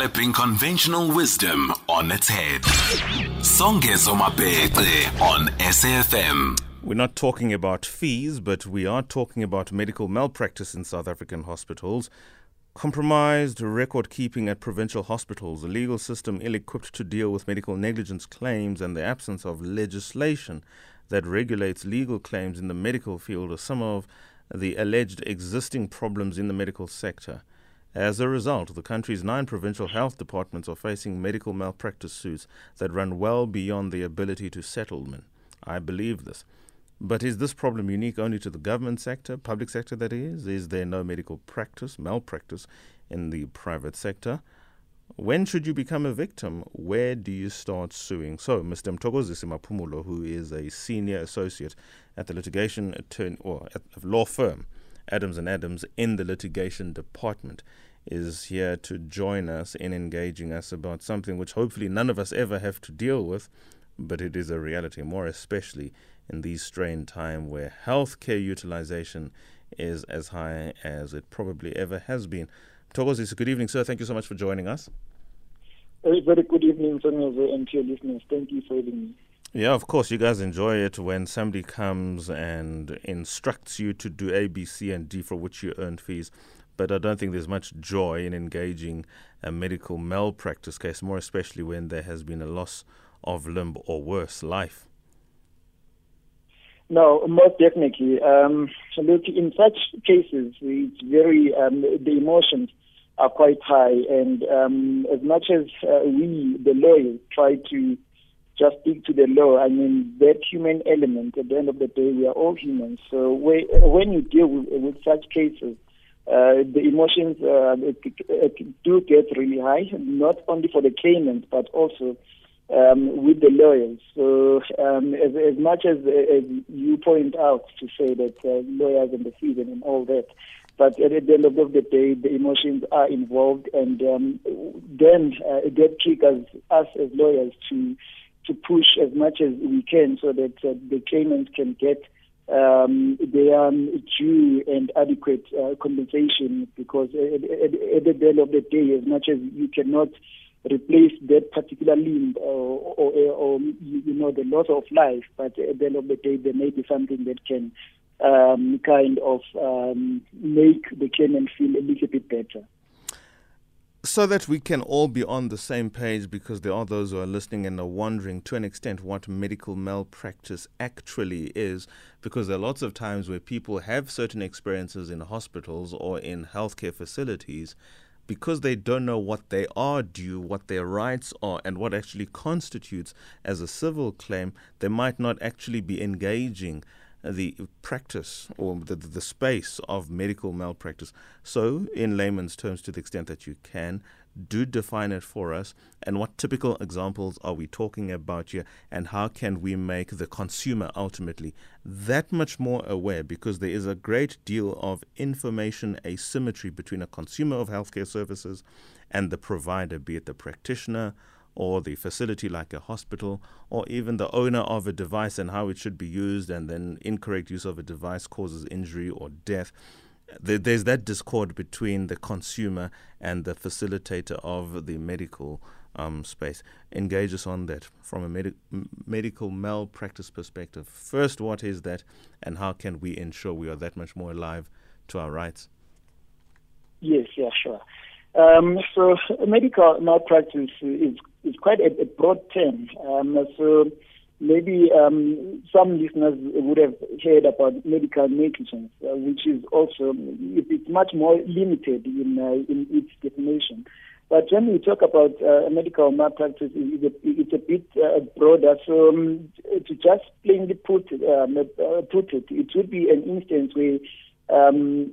flipping conventional wisdom on its head. Songezo Mapete on SAFM. We're not talking about fees, but we are talking about medical malpractice in South African hospitals. Compromised record keeping at provincial hospitals, a legal system ill equipped to deal with medical negligence claims, and the absence of legislation that regulates legal claims in the medical field are some of the alleged existing problems in the medical sector. As a result, the country's nine provincial health departments are facing medical malpractice suits that run well beyond the ability to settle them. I believe this. But is this problem unique only to the government sector, public sector that is? Is there no medical practice, malpractice in the private sector? When should you become a victim? Where do you start suing? So, Mr. Mthokozisi Maphumulo, who is a senior associate at the litigation attorney or at law firm Adams and Adams in the litigation department, is here to join us in engaging us about something which hopefully none of us ever have to deal with, but it is a reality, more especially in these strained times where healthcare utilization is as high as it probably ever has been. Thokozisi, good evening, sir. Thank you so much for joining us. A very good evening, Songezo, and to your listeners. Thank you for having me. Yeah, of course, you guys enjoy it when somebody comes and instructs you to do A, B, C, and D for which you earn fees. But I don't think there's much joy in engaging a medical malpractice case, more especially when there has been a loss of limb or worse, life. No, most definitely. Um, look, in such cases, it's very um, the emotions are quite high, and um, as much as uh, we, the lawyers, try to just stick to the law, I mean that human element. At the end of the day, we are all humans. So when you deal with, with such cases, uh, the emotions uh, do get really high, not only for the claimant but also um, with the lawyers. So, um, as, as, much as, as, you point out to say that uh, lawyers and the fees and all that, but at the end of the day, the emotions are involved, and um, then uh, that triggers us as lawyers to to push as much as we can so that uh, the claimants can get um, their due and adequate uh, compensation. Because at, at, at the end of the day, as much as you cannot replace that particular limb or, or, or, you know the loss of life. But at the end of the day, there may be something that can um, kind of um, make the claimant feel a little bit better. So that we can all be on the same page, because there are those who are listening and are wondering to an extent what medical malpractice actually is, because there are lots of times where people have certain experiences in hospitals or in healthcare facilities because they don't know what they are due, what their rights are, and what actually constitutes as a civil claim, they might not actually be engaging the practice or the, the space of medical malpractice. So, in layman's terms, to the extent that you can, do define it for us. And what typical examples are we talking about here? And how can we make the consumer ultimately that much more aware? Because there is a great deal of information asymmetry between a consumer of healthcare services and the provider be it the practitioner or the facility like a hospital or even the owner of a device and how it should be used and then incorrect use of a device causes injury or death there's that discord between the consumer and the facilitator of the medical um, space. Engage us on that from a medi- medical malpractice perspective. First, what is that, and how can we ensure we are that much more alive to our rights? Yes, yeah, sure. Um, so, medical malpractice is is quite a, a broad term. Um, so maybe um, some listeners would have heard about medical negligence, uh, which is also it's much more limited in uh, in its definition. But when we talk about uh, medical malpractice, it's a, it's a bit uh, broader. So um, to just plainly put um, uh, put it, it would be an instance where um,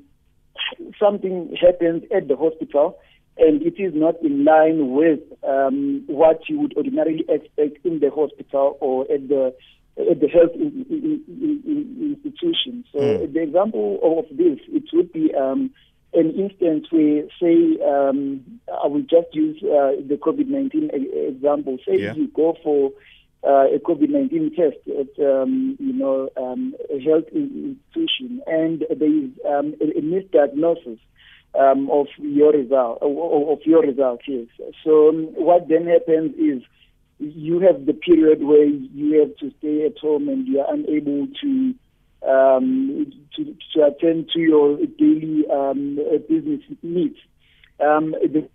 something happens at the hospital and it is not in line with um, what you would ordinarily expect in the hospital or at the at the health in, in, in, institution. So mm. the example of this, it would be um, an instance where, say, um, I will just use uh, the COVID-19 example. Say yeah. you go for uh, a COVID-19 test at, um, you know, um, a health institution, and there is um, a, a misdiagnosis um, of your result of your result. Yes. So um, what then happens is you have the period where you have to stay at home and you are unable to um, to, to attend to your daily um, business needs. Um, the,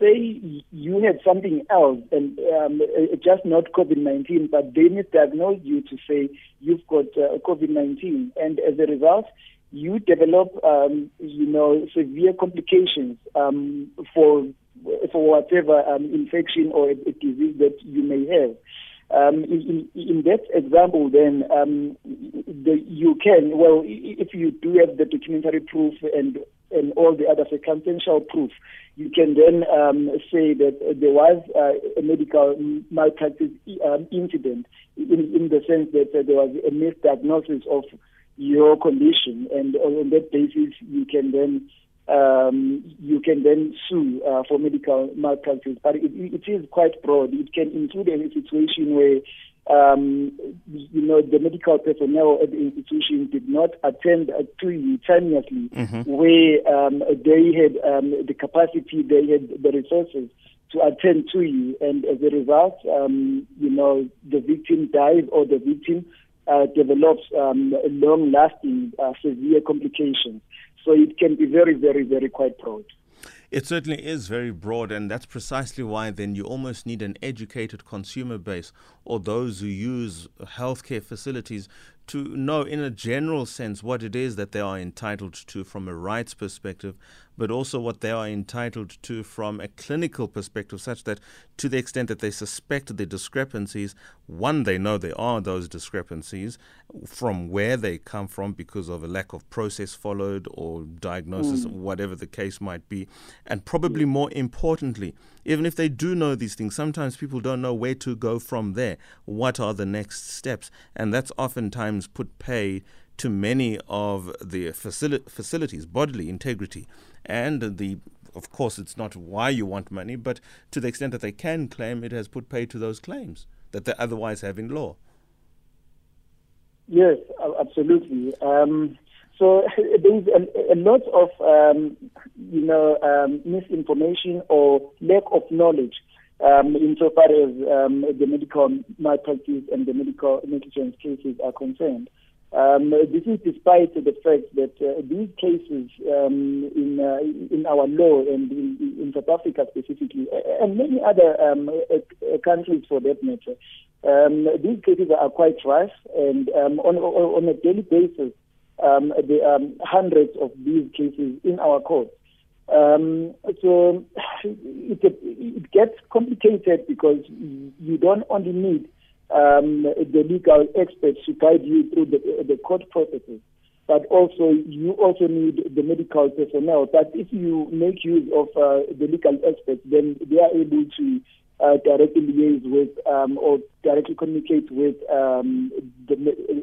say you had something else and um, just not COVID-19, but they misdiagnosed you to say you've got uh, COVID-19, and as a result, you develop, um, you know, severe complications um, for for whatever um, infection or a, a, disease that you may have. Um, in, in, that example, then um, the, you can well if you do have the documentary proof and and all the other circumstantial proof, you can then um, say that there was uh, a medical malpractice incident in, in the sense that uh, there was a misdiagnosis of your condition, and on that basis, you can then um, you can then sue uh, for medical malpractice. But it, it is quite broad. It can include any situation where um, you know, the medical personnel at the institution did not attend to you timeously, mm-hmm. where um, they had um, the capacity, they had the resources to attend to you, and as a result, um, you know, the victim dies or the victim uh, develops um, long-lasting uh, severe complications. So it can be very, very, very quite broad. It certainly is very broad, and that's precisely why then you almost need an educated consumer base or those who use healthcare facilities to know, in a general sense, what it is that they are entitled to from a rights perspective, but also what they are entitled to from a clinical perspective, such that to the extent that they suspect the discrepancies, one, they know there are those discrepancies from where they come from because of a lack of process followed or diagnosis, mm. whatever the case might be. And probably more importantly, even if they do know these things, sometimes people don't know where to go from there. What are the next steps? And that's oftentimes put pay to many of the facil- facilities, bodily integrity, and the of course, it's not why you want money, but to the extent that they can claim, it has put pay to those claims that they otherwise have in law. Yes, absolutely. Um, so there's a, a lot of, um, you know, um, misinformation or lack of knowledge um, insofar as um, the medical malpractice and the medical negligence cases are concerned. Um, this is despite the fact that uh, these cases um, in uh, in our law and in, in, South Africa specifically, and many other um, uh, countries for that matter, um, these cases are quite rife, and um, on, on a daily basis, um, there are hundreds of these cases in our courts. Um, so it, it, gets complicated because you don't only need um, the legal experts to guide you through the, the court processes, but also you also need the medical personnel. But if you make use of uh, the legal experts, then they are able to uh, directly liaise with um, or directly communicate with um, the,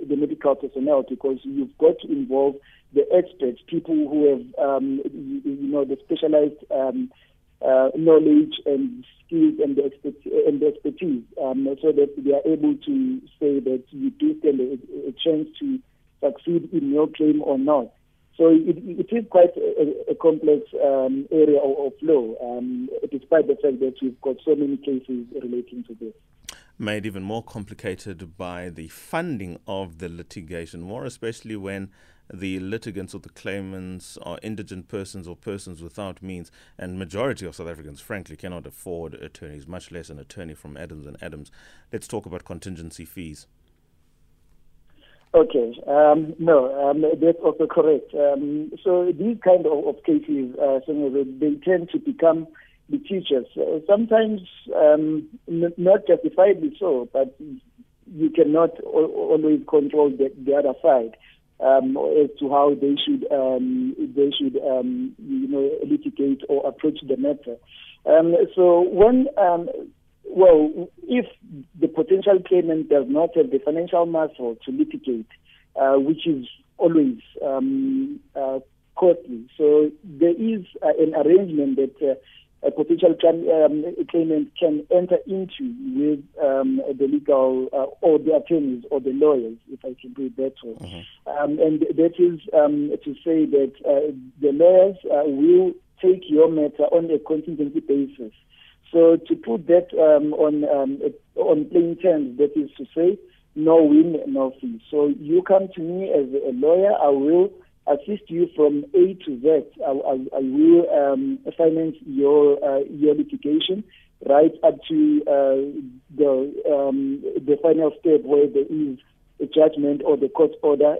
the medical personnel because you've got to involve the experts, people who have, um, you, you, know, the specialized um, uh, knowledge and skills and the, expert- and the expertise um, so that they are able to say that you do stand a, a chance to succeed in your claim or not. So it, it is quite a, a complex um, area of, law, um, despite the fact that we've got so many cases relating to this. Made even more complicated by the funding of the litigation, more especially when the litigants or the claimants are indigent persons or persons without means, and majority of South Africans, frankly, cannot afford attorneys, much less an attorney from Adams and Adams. Let's talk about contingency fees. Okay, um, no, um, that's also correct. Um, so these kind of, of cases, uh, they tend to become litigious. Uh, sometimes um, n- not justifiably so, but you cannot o- always control the, the other side um, as to how they should um, they should um, you know litigate or approach the matter. Um, so when um, well, if the potential claimant does not have the financial muscle to litigate, uh, which is always um, uh, costly, so there is uh, an arrangement that uh, a potential um, claimant can enter into with um, the legal uh, or the attorneys or the lawyers, if I can put it that way. Mm-hmm. Um, and that is um, to say that uh, the lawyers uh, will take your matter on a contingency basis. So to put that um, on um, on plain terms, that is to say, no win, no fee. So you come to me as a lawyer, I will assist you from A to Z. I, I, I will um, finance your uh, your litigation right up to uh, the um, the final step where there is a judgment or the court order.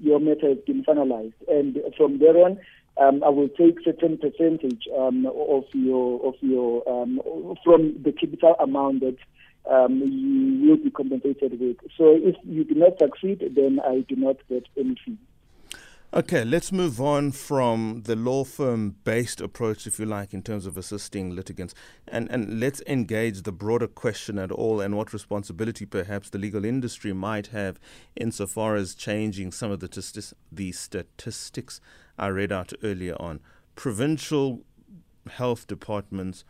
Your matter has been finalized, and from there on. Um, I will take certain percentage um, of your of your um, from the capital amount that um, you will be compensated with. So if you do not succeed, then I do not get any fee. Okay, let's move on from the law firm based approach, if you like, in terms of assisting litigants, and, and let's engage the broader question at all and what responsibility perhaps the legal industry might have insofar as changing some of the, the statistics I read out earlier on. Provincial health departments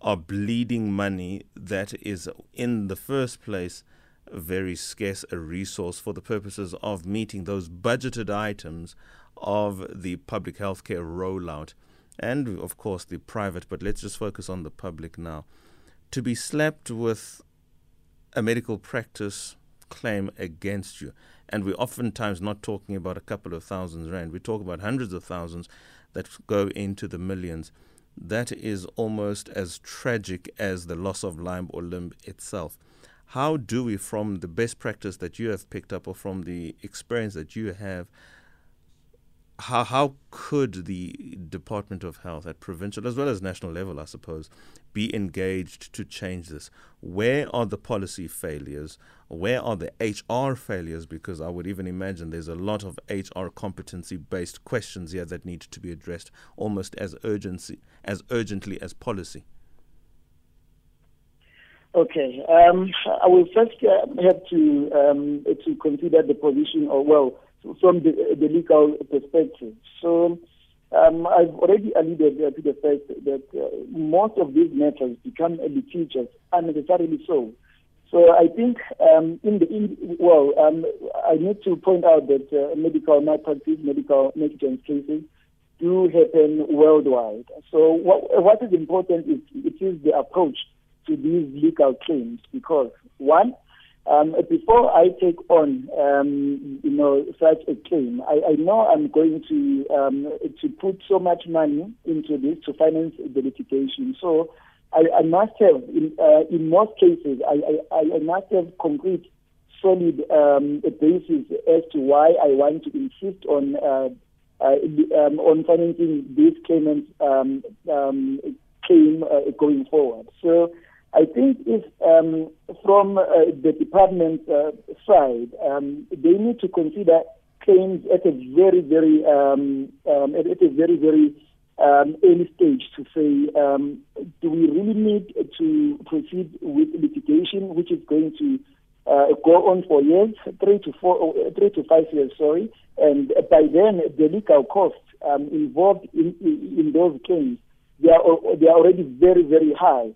are bleeding money that is, in the first place, very scarce a resource for the purposes of meeting those budgeted items of the public healthcare rollout and, of course, the private. But let's just focus on the public now. To be slapped with a medical practice claim against you, and we're oftentimes not talking about a couple of thousands rand, we talk about hundreds of thousands that go into the millions. That is almost as tragic as the loss of limb or limb itself how do we, from the best practice that you have picked up or from the experience that you have, how, how could the Department of Health at provincial as well as national level, I suppose, be engaged to change this? Where are the policy failures? Where are the HR failures? Because I would even imagine there's a lot of HR competency based questions here that need to be addressed almost as urgency as urgently as policy. Okay. Um, I will first uh, have to um, to consider the position of well from the, the legal perspective. So um, I've already alluded uh, to the fact that uh, most of these matters become litigious unnecessarily so. So I think um, in the in, well, um, I need to point out that uh, medical malpractice, medical negligence cases do happen worldwide. So what, what is important is it is the approach to these legal claims because one, um, before I take on, um, you know, such a claim, I, I know I'm going to um, to put so much money into this to finance the litigation. So I, I must have, in, uh, in most cases, I, I, I must have concrete, solid um, basis as to why I want to insist on uh, uh, um, on financing this claimant um, um, claim uh, going forward. So I think if um, from uh, the department uh, side, um, they need to consider claims at a very, very, um, um at, a very, very um, early stage to say, um, do we really need to proceed with litigation, which is going to uh, go on for years, three to four, uh, three to five years, sorry, and by then the legal costs involved in, in, in those claims they are they are already very, very high.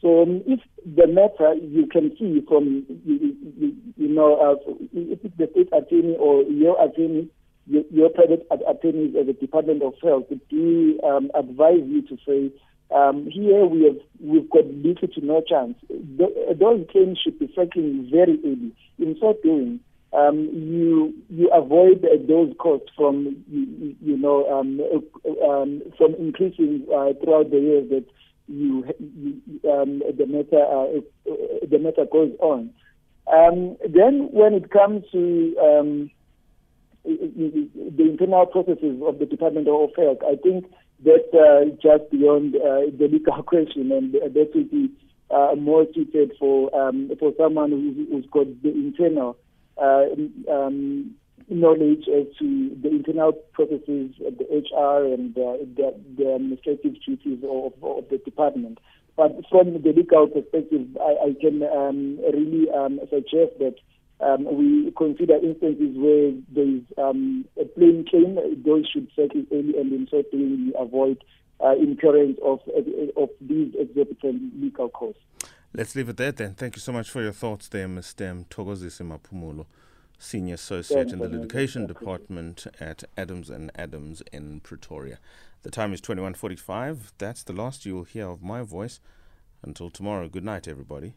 So um, if the matter you can see from, you, you, you know, uh, if it's the state attorney or your attorney, your, your private attorneys as a Department of Health, do um, advise you to say, um, here we have we've got little to no chance. The, those claims should be settling very early. In so doing, um, you you avoid uh, those costs from you, you know um, uh, um, from increasing uh, throughout the years that you, you um, the matter uh, the matter goes on. Um, then, when it comes to um, the internal processes of the Department of Health, I think that's uh, just beyond uh, the legal question, and that would be uh, more suited for um, for someone who's, who's got the internal uh, um, knowledge as to the internal processes, of the HR and uh, the, the, administrative duties of, of, the department. But from the legal perspective, I, I can um, really um, suggest that um, we consider instances where there is um, a plain claim, those should settle early and in so doing avoid uh, incurrence of, of these exorbitant legal costs. Let's leave it there then. Thank you so much for your thoughts there, Mr. Thokozisi Maphumulo, Senior Associate in the Litigation Department at Adams and Adams in Pretoria. The time is 21:45. That's the last you will hear of my voice. Until tomorrow, good night everybody.